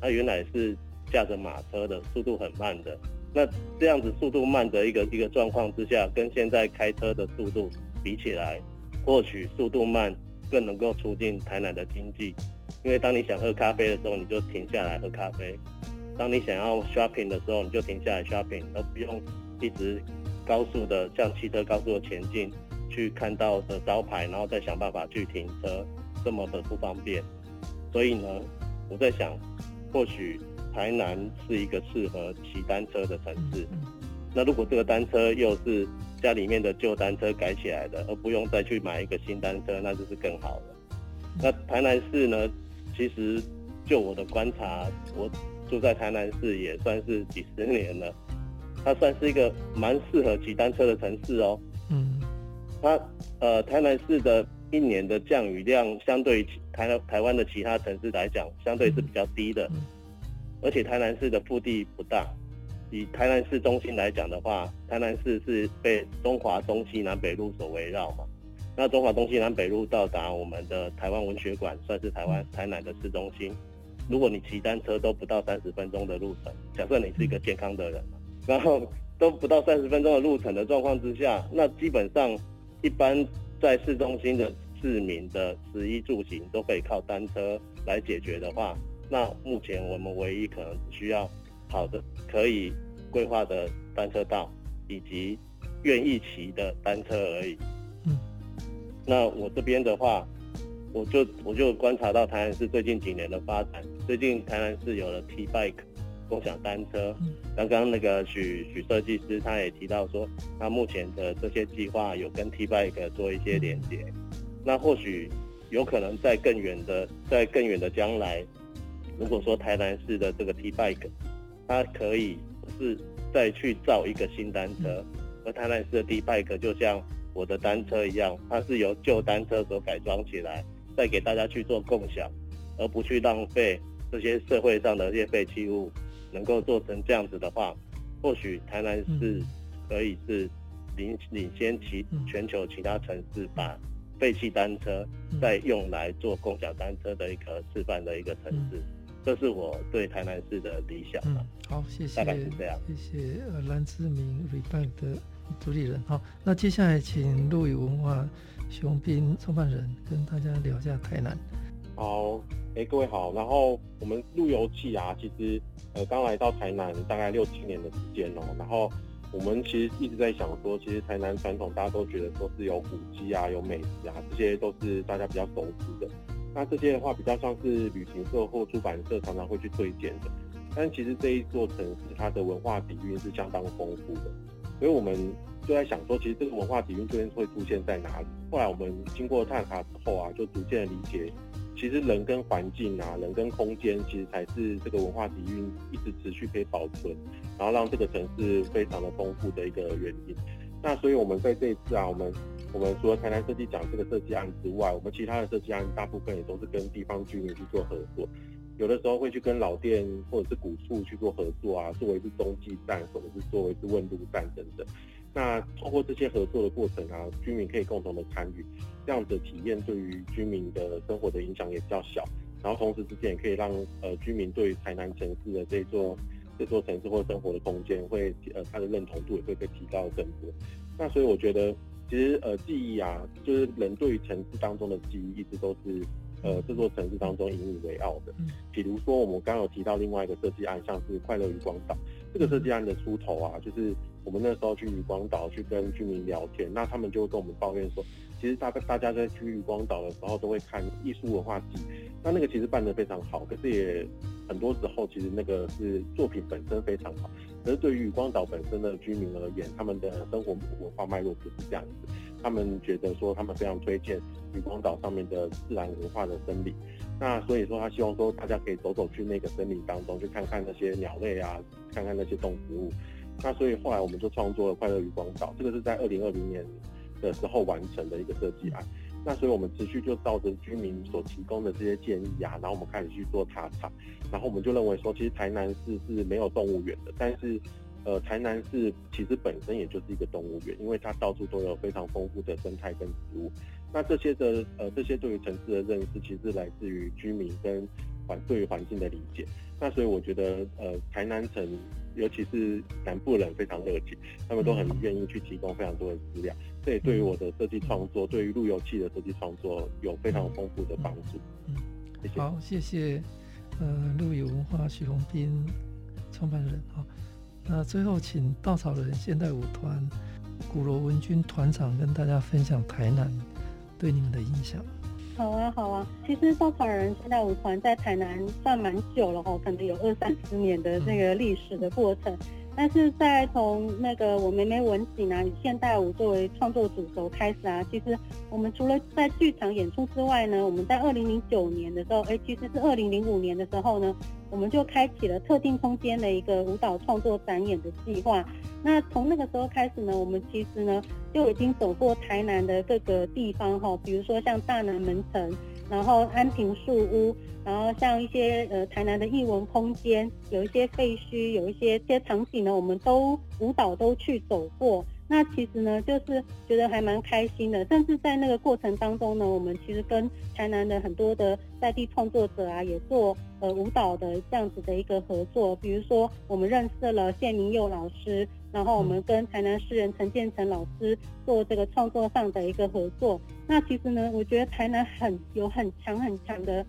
Speaker 4: 他原来是驾着马车的，速度很慢的。那这样子速度慢的一个一个状况之下，跟现在开车的速度比起来，或许速度慢更能够促进台南的经济。因为当你想喝咖啡的时候，你就停下来喝咖啡；当你想要 shopping 的时候，你就停下来 shopping，而不用一直高速的像汽车高速的前进，去看到的招牌，然后再想办法去停车，这么的不方便。所以呢，我在想，或许台南是一个适合骑单车的城市。那如果这个单车又是家里面的旧单车改起来的，而不用再去买一个新单车，那就是更好了。那台南市呢？其实，就我的观察，我住在台南市也算是几十年了，它算是一个蛮适合骑单车的城市哦。嗯，它呃，台南市的一年的降雨量，相对于台台湾的其他城市来讲，相对是比较低的。而且台南市的腹地不大，以台南市中心来讲的话，台南市是被中华东西南北路所围绕嘛。那中华东西南北路到达我们的台湾文学馆，算是台湾台南的市中心。如果你骑单车都不到三十分钟的路程，假设你是一个健康的人，然后都不到三十分钟的路程的状况之下，那基本上一般在市中心的市民的食衣住行都可以靠单车来解决的话，那目前我们唯一可能需要好的可以规划的单车道，以及愿意骑的单车而已。嗯那我这边的话，我就我就观察到台南市最近几年的发展。最近台南市有了 T Bike 共享单车。刚刚那个许许设计师他也提到说，他目前的这些计划有跟 T Bike 做一些连接。那或许有可能在更远的在更远的将来，如果说台南市的这个 T Bike，它可以是再去造一个新单车，而台南市的 T Bike 就像。我的单车一样，它是由旧单车所改装起来，再给大家去做共享，而不去浪费这些社会上的这些废弃物。能够做成这样子的话，或许台南市可以是领领先其全球其他城市，把废弃单车再用来做共享单车的一个示范的一个城市。这是我对台南市的理想。
Speaker 1: 嗯，好，谢谢，
Speaker 4: 大概是这样。
Speaker 1: 谢谢呃蓝志明 Reebok 的。主理人好，那接下来请路宇文化熊斌创办人跟大家聊一下台南。
Speaker 5: 好，哎、各位好。然后我们路由器啊，其实呃刚来到台南大概六七年的时间哦。然后我们其实一直在想说，其实台南传统大家都觉得说是有古迹啊、有美食啊，这些都是大家比较熟知的。那这些的话比较像是旅行社或出版社常常会去推荐的。但其实这一座城市它的文化底蕴是相当丰富的。所以我们就在想说，其实这个文化底蕴究竟会出现在哪里？后来我们经过探查之后啊，就逐渐的理解，其实人跟环境啊，人跟空间，其实才是这个文化底蕴一直持续可以保存，然后让这个城市非常的丰富的一个原因。那所以我们在这一次啊，我们我们除了台南设计奖这个设计案之外，我们其他的设计案大部分也都是跟地方居民去做合作。有的时候会去跟老店或者是古厝去做合作啊，作为是中继站，或者是作为是问路站等等。那通过这些合作的过程啊，居民可以共同的参与，这样的体验对于居民的生活的影响也比较小。然后同时之间也可以让呃居民对于台南城市的这座这座城市或生活的空间会呃它的认同度也会被提高更多。那所以我觉得其实呃记忆啊，就是人对于城市当中的记忆一直都是。呃，这座城市当中引以为傲的，比如说我们刚刚有提到另外一个设计案，像是快乐渔光岛。这个设计案的出头啊，就是我们那时候去渔光岛去跟居民聊天，那他们就会跟我们抱怨说，其实大大家在去渔光岛的时候都会看艺术文化祭，那那个其实办得非常好，可是也很多时候其实那个是作品本身非常好，可是对于渔光岛本身的居民而言，他们的生活文化脉络不是这样子。他们觉得说，他们非常推荐渔光岛上面的自然文化的森林，那所以说他希望说大家可以走走去那个森林当中，去看看那些鸟类啊，看看那些动植物。那所以后来我们就创作了快乐渔光岛，这个是在二零二零年的时候完成的一个设计案。那所以我们持续就照着居民所提供的这些建议啊，然后我们开始去做踏查，然后我们就认为说，其实台南市是没有动物园的，但是。呃，台南市其实本身也就是一个动物园，因为它到处都有非常丰富的生态跟植物。那这些的呃，这些对于城市的认识，其实来自于居民跟环对于环境的理解。那所以我觉得，呃，台南城尤其是南部人非常热情，他们都很愿意去提供非常多的资料。这也对于我的设计创作，对于路由器的设计创作有非常丰富的帮助。谢谢。
Speaker 1: 好，谢谢。呃，鹿野文化许宏斌创办人啊。那最后，请稻草人现代舞团古罗文君团长跟大家分享台南对你们的影响。
Speaker 2: 好啊，好啊。其实稻草人现代舞团在台南算蛮久了哦，可能有二三十年的这个历史的过程。但是在从那个我妹妹文景啊，以现代舞作为创作主轴开始啊，其实我们除了在剧场演出之外呢，我们在二零零九年的时候，哎，其实是二零零五年的时候呢，我们就开启了特定空间的一个舞蹈创作展演的计划。那从那个时候开始呢，我们其实呢就已经走过台南的各个地方哈，比如说像大南门城，然后安平树屋。然后像一些呃台南的艺文空间，有一些废墟，有一些些场景呢，我们都舞蹈都去走过。那其实呢，就是觉得还蛮开心的。甚至在那个过程当中呢，我们其实跟台南的很多的在地创作者啊，也做呃舞蹈的这样子的一个合作。比如说，我们认识了谢明佑老师，然后我们跟台南诗人陈建成老师做这个创作上的一个合作。那其实呢，我觉得台南很有很强很强的。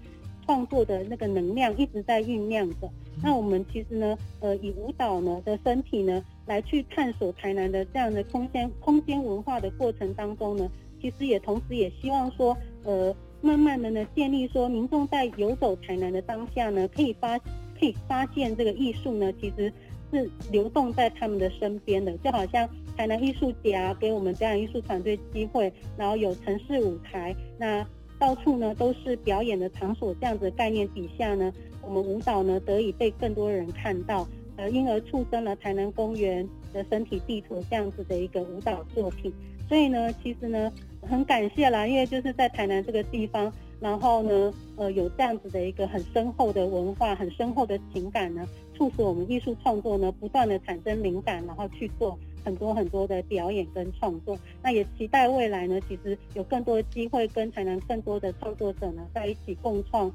Speaker 2: 创作的那个能量一直在酝酿着。那我们其实呢，呃，以舞蹈呢的身体呢，来去探索台南的这样的空间空间文化的过程当中呢，其实也同时也希望说，呃，慢慢的呢，建立说民众在游走台南的当下呢，可以发可以发现这个艺术呢，其实是流动在他们的身边的，就好像台南艺术节啊，给我们这样艺术团队机会，然后有城市舞台，那。到处呢都是表演的场所，这样子的概念底下呢，我们舞蹈呢得以被更多人看到，呃，因而促生了台南公园的身体地图这样子的一个舞蹈作品。所以呢，其实呢很感谢啦，因为就是在台南这个地方，然后呢，呃，有这样子的一个很深厚的文化、很深厚的情感呢，促使我们艺术创作呢不断的产生灵感，然后去做。很多很多的表演跟创作，那也期待未来呢，其实有更多的机会跟台南更多的创作者呢在一起共创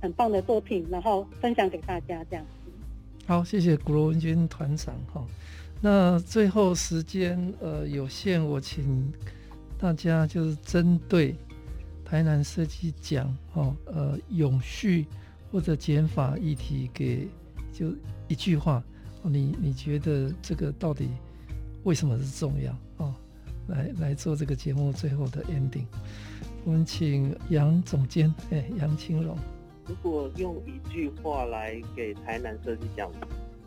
Speaker 2: 很棒的作品，然后分享给大家这样子。
Speaker 1: 好，谢谢古罗文君团长哈。那最后时间呃有限，我请大家就是针对台南设计奖哈呃永续或者减法议题给就一句话，你你觉得这个到底？为什么是重要哦？来来做这个节目最后的 ending，我们请杨总监，哎，杨清荣。
Speaker 6: 如果用一句话来给台南设计奖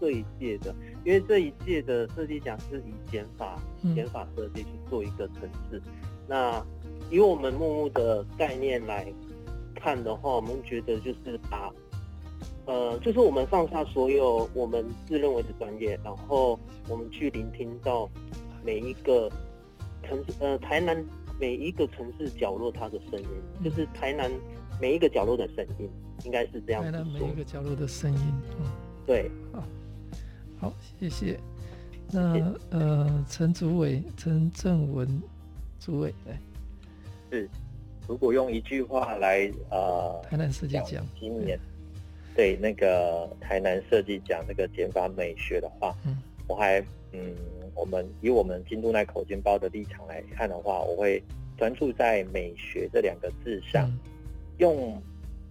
Speaker 6: 这一届的，因为这一届的设计奖是以减法、减法设计去做一个层次。嗯、那以我们木木的概念来看的话，我们觉得就是把。呃，就是我们放下所有我们自认为的专业，然后我们去聆听到每一个城市，呃，台南每一个城市角落它的声音，嗯、就是台南每一个角落的声音，应该是这样子说。台南每一个角落的声音，嗯，对，
Speaker 1: 好，好，谢谢。那呃，陈主委，陈正文主委，来，
Speaker 3: 是，如果用一句话来呃，
Speaker 1: 台南世界奖
Speaker 3: 今年。对那个台南设计奖那个减法美学的话，嗯，我还嗯，我们以我们京都奈口间胞的立场来看的话，我会专注在美学这两个字上，嗯、用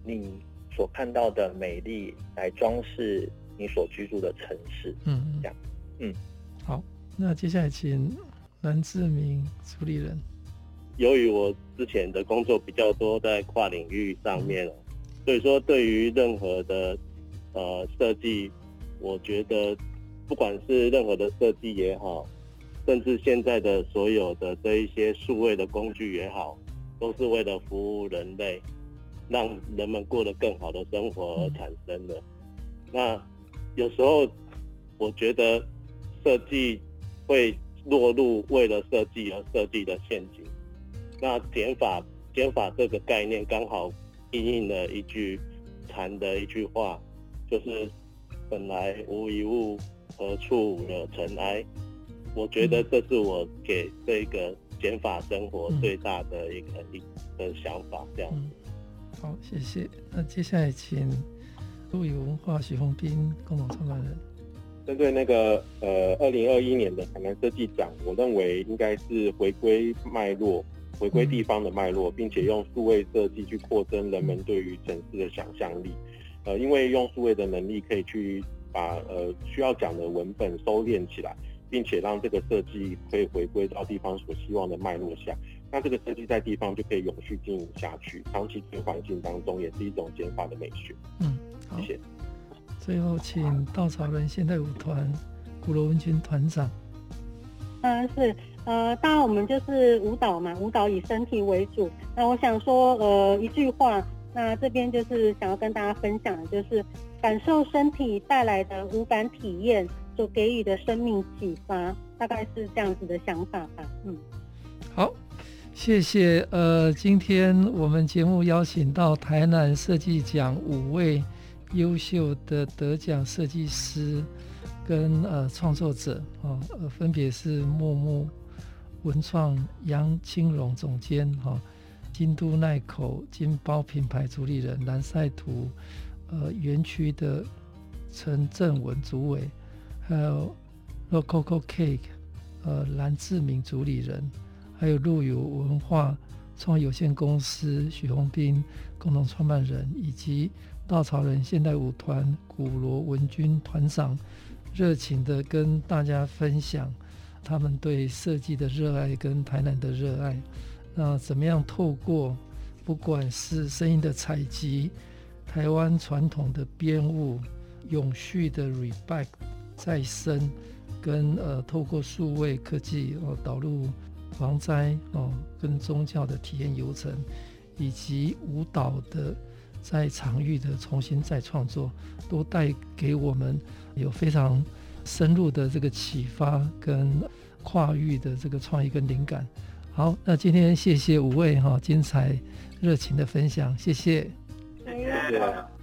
Speaker 3: 你所看到的美丽来装饰你所居住的城市，嗯，这样，嗯，
Speaker 1: 好，那接下来请蓝志明主理人。
Speaker 4: 由于我之前的工作比较多在跨领域上面所以说，对于任何的呃设计，我觉得不管是任何的设计也好，甚至现在的所有的这一些数位的工具也好，都是为了服务人类，让人们过得更好的生活而产生的。那有时候我觉得设计会落入为了设计而设计的陷阱。那减法减法这个概念刚好。应应了一句禅的一句话，就是“本来无一物，何处惹尘埃”。我觉得这是我给这个减法生活最大的一个一的想法。这样子、嗯。
Speaker 1: 好，谢谢。那接下来请鹿野文化徐宏斌共同创办人。
Speaker 5: 针对那个呃，二零二一年的台南设计奖，我认为应该是回归脉络，回归地方的脉络，并且用数位设计去扩增人们对于城市的想象力。呃，因为用数位的能力可以去把呃需要讲的文本收敛起来，并且让这个设计可以回归到地方所希望的脉络下。那这个设计在地方就可以永续经营下去，长期对环境当中也是一种减法的美学。
Speaker 1: 嗯，
Speaker 5: 好，谢谢。
Speaker 1: 最后，请稻草人现代舞团鼓螺文群团长。
Speaker 2: 嗯，是，呃，当然我们就是舞蹈嘛，舞蹈以身体为主。那我想说，呃，一句话，那这边就是想要跟大家分享的，就是感受身体带来的五感体验所给予的生命启发，大概是这样子的想法吧。嗯，
Speaker 1: 好。谢谢。呃，今天我们节目邀请到台南设计奖五位优秀的得奖设计师跟呃创作者啊，呃，分别是默木文创杨青荣总监哈，京都奈口金包品牌主理人蓝赛图呃园区的陈正文主委，还有 Rococo Cake 呃蓝志明主理人。还有路游文化创意有限公司许宏斌共同创办人，以及稻草人现代舞团古罗文君团长，热情的跟大家分享他们对设计的热爱跟台南的热爱。那怎么样透过不管是声音的采集、台湾传统的编舞、永续的 Rebyte 再生，跟呃透过数位科技哦导入。防灾哦，跟宗教的体验流程，以及舞蹈的在场域的重新再创作，都带给我们有非常深入的这个启发跟跨域的这个创意跟灵感。好，那今天谢谢五位哈精彩热情的分享，谢谢。谢谢。